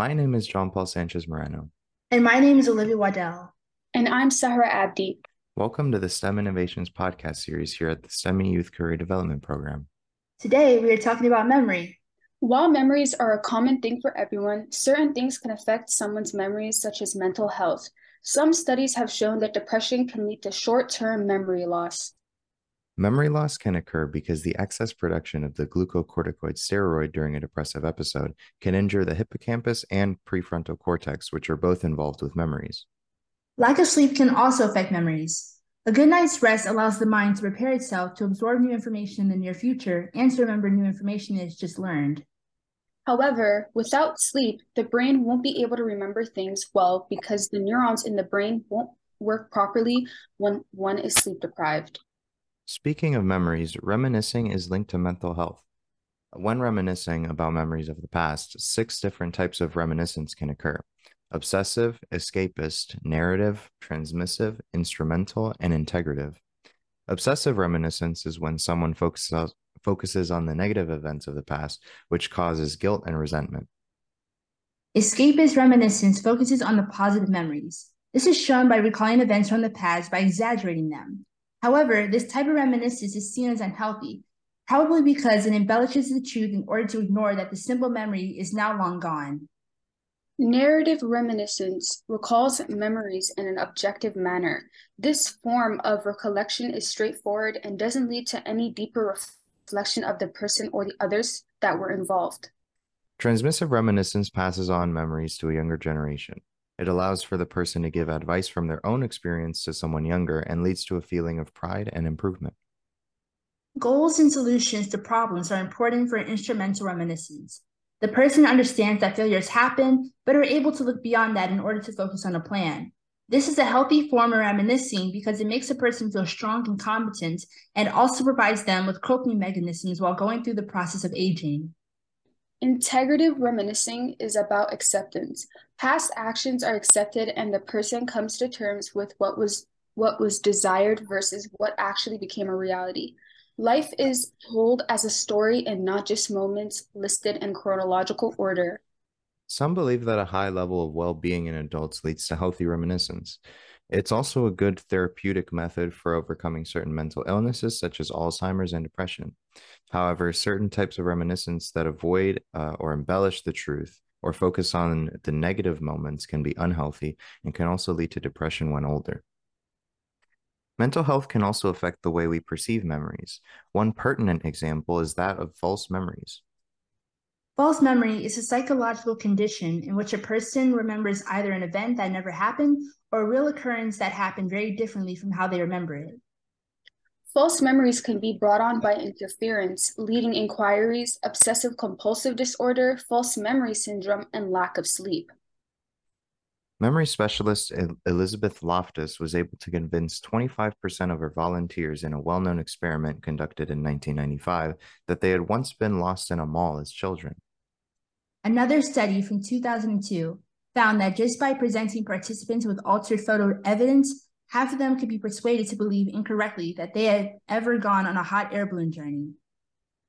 My name is Jeanpaul Sanchez Moreno. And my name is Olivia Waddell. And I'm Sahra Abdi. Welcome to the STEM Innovations podcast series here at the STEM Youth Career Development Program. Today, we are talking about memory. While memories are a common thing for everyone, certain things can affect someone's memories, such as mental health. Some studies have shown that depression can lead to short term memory loss. Memory loss can occur because the excess production of the glucocorticoid steroid during a depressive episode can injure the hippocampus and prefrontal cortex, which are both involved with memories. Lack of sleep can also affect memories. A good night's rest allows the mind to prepare itself to absorb new information in the near future and to remember new information it has just learned. However, without sleep, the brain won't be able to remember things well because the neurons in the brain won't work properly when one is sleep deprived. Speaking of memories, reminiscing is linked to mental health. When reminiscing about memories of the past, six different types of reminiscence can occur obsessive, escapist, narrative, transmissive, instrumental, and integrative. Obsessive reminiscence is when someone focuses, focuses on the negative events of the past, which causes guilt and resentment. Escapist reminiscence focuses on the positive memories. This is shown by recalling events from the past by exaggerating them. However, this type of reminiscence is seen as unhealthy, probably because it embellishes the truth in order to ignore that the simple memory is now long gone. Narrative reminiscence recalls memories in an objective manner. This form of recollection is straightforward and doesn't lead to any deeper reflection of the person or the others that were involved. Transmissive reminiscence passes on memories to a younger generation. It allows for the person to give advice from their own experience to someone younger and leads to a feeling of pride and improvement. Goals and solutions to problems are important for instrumental reminiscence. The person understands that failures happen, but are able to look beyond that in order to focus on a plan. This is a healthy form of reminiscing because it makes a person feel strong and competent and also provides them with coping mechanisms while going through the process of aging. Integrative reminiscing is about acceptance. Past actions are accepted and the person comes to terms with what was what was desired versus what actually became a reality. Life is told as a story and not just moments listed in chronological order. Some believe that a high level of well being in adults leads to healthy reminiscence. It's also a good therapeutic method for overcoming certain mental illnesses such as Alzheimer's and depression. However, certain types of reminiscence that avoid uh, or embellish the truth or focus on the negative moments can be unhealthy and can also lead to depression when older. Mental health can also affect the way we perceive memories. One pertinent example is that of false memories. False memory is a psychological condition in which a person remembers either an event that never happened or a real occurrence that happened very differently from how they remember it. False memories can be brought on by interference, leading inquiries, obsessive compulsive disorder, false memory syndrome, and lack of sleep. Memory specialist Elizabeth Loftus was able to convince 25% of her volunteers in a well known experiment conducted in 1995 that they had once been lost in a mall as children. Another study from 2002 found that just by presenting participants with altered photo evidence, half of them could be persuaded to believe incorrectly that they had ever gone on a hot air balloon journey.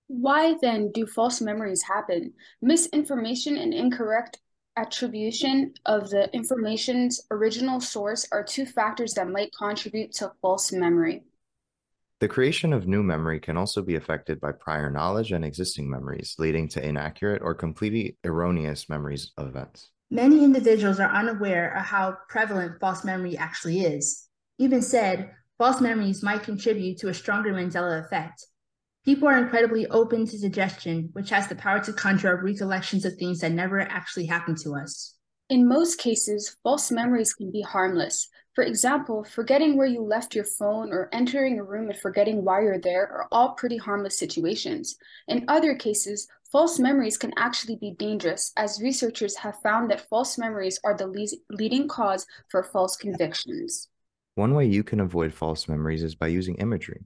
Why then do false memories happen? Misinformation and incorrect attribution of the information's original source are two factors that might contribute to false memory. The creation of new memory can also be affected by prior knowledge and existing memories, leading to inaccurate or completely erroneous memories of events. Many individuals are unaware of how prevalent false memory actually is. Even said, false memories might contribute to a stronger Mandela effect. People are incredibly open to suggestion, which has the power to conjure up recollections of things that never actually happened to us. In most cases, false memories can be harmless, for example, forgetting where you left your phone or entering a room and forgetting why you're there are all pretty harmless situations. In other cases, false memories can actually be dangerous, as researchers have found that false memories are the le- leading cause for false convictions. One way you can avoid false memories is by using imagery.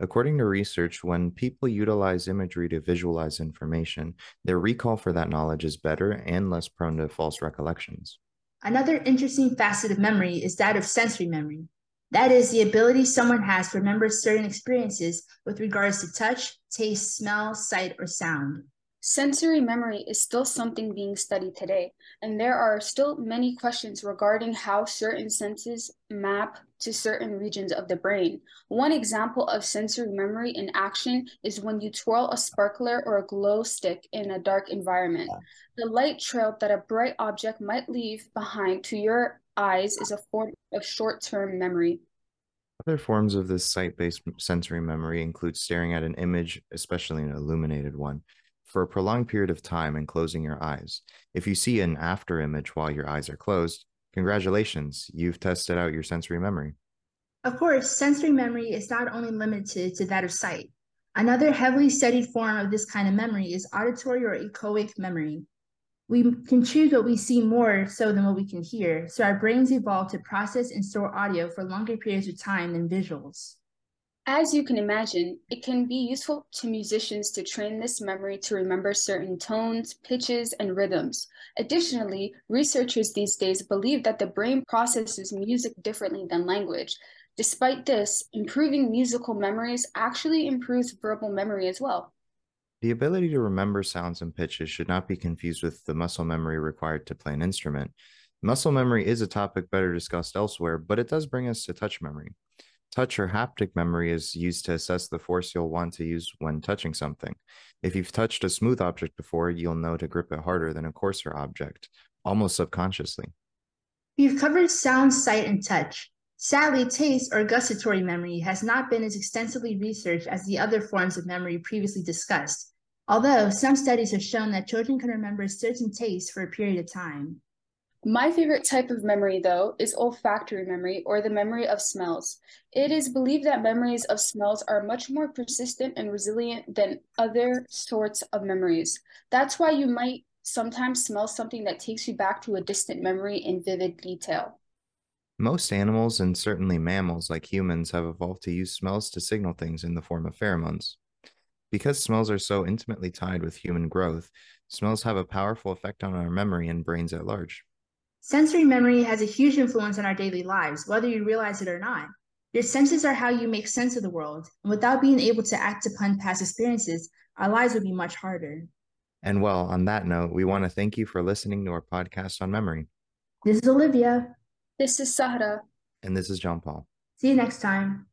According to research, when people utilize imagery to visualize information, their recall for that knowledge is better and less prone to false recollections. Another interesting facet of memory is that of sensory memory. That is the ability someone has to remember certain experiences with regards to touch, taste, smell, sight, or sound. Sensory memory is still something being studied today, and there are still many questions regarding how certain senses map to certain regions of the brain. One example of sensory memory in action is when you twirl a sparkler or a glow stick in a dark environment. The light trail that a bright object might leave behind to your eyes is a form of short term memory. Other forms of this sight based sensory memory include staring at an image, especially an illuminated one for a prolonged period of time and closing your eyes. If you see an after image while your eyes are closed, congratulations, you've tested out your sensory memory. Of course, sensory memory is not only limited to that of sight. Another heavily studied form of this kind of memory is auditory or echoic memory. We can choose what we see more so than what we can hear, so our brains evolve to process and store audio for longer periods of time than visuals. As you can imagine, it can be useful to musicians to train this memory to remember certain tones, pitches, and rhythms. Additionally, researchers these days believe that the brain processes music differently than language. Despite this, improving musical memories actually improves verbal memory as well. The ability to remember sounds and pitches should not be confused with the muscle memory required to play an instrument. Muscle memory is a topic better discussed elsewhere, but it does bring us to touch memory. Touch or haptic memory is used to assess the force you'll want to use when touching something. If you've touched a smooth object before, you'll know to grip it harder than a coarser object, almost subconsciously. We've covered sound, sight, and touch. Sadly, taste or gustatory memory has not been as extensively researched as the other forms of memory previously discussed, although some studies have shown that children can remember certain tastes for a period of time. My favorite type of memory, though, is olfactory memory or the memory of smells. It is believed that memories of smells are much more persistent and resilient than other sorts of memories. That's why you might sometimes smell something that takes you back to a distant memory in vivid detail. Most animals, and certainly mammals like humans, have evolved to use smells to signal things in the form of pheromones. Because smells are so intimately tied with human growth, smells have a powerful effect on our memory and brains at large. Sensory memory has a huge influence on our daily lives, whether you realize it or not. Your senses are how you make sense of the world, and without being able to act upon past experiences, our lives would be much harder. And well, on that note, we want to thank you for listening to our podcast on memory. This is Olivia. This is Sahra. And this is Jeanpaul. See you next time.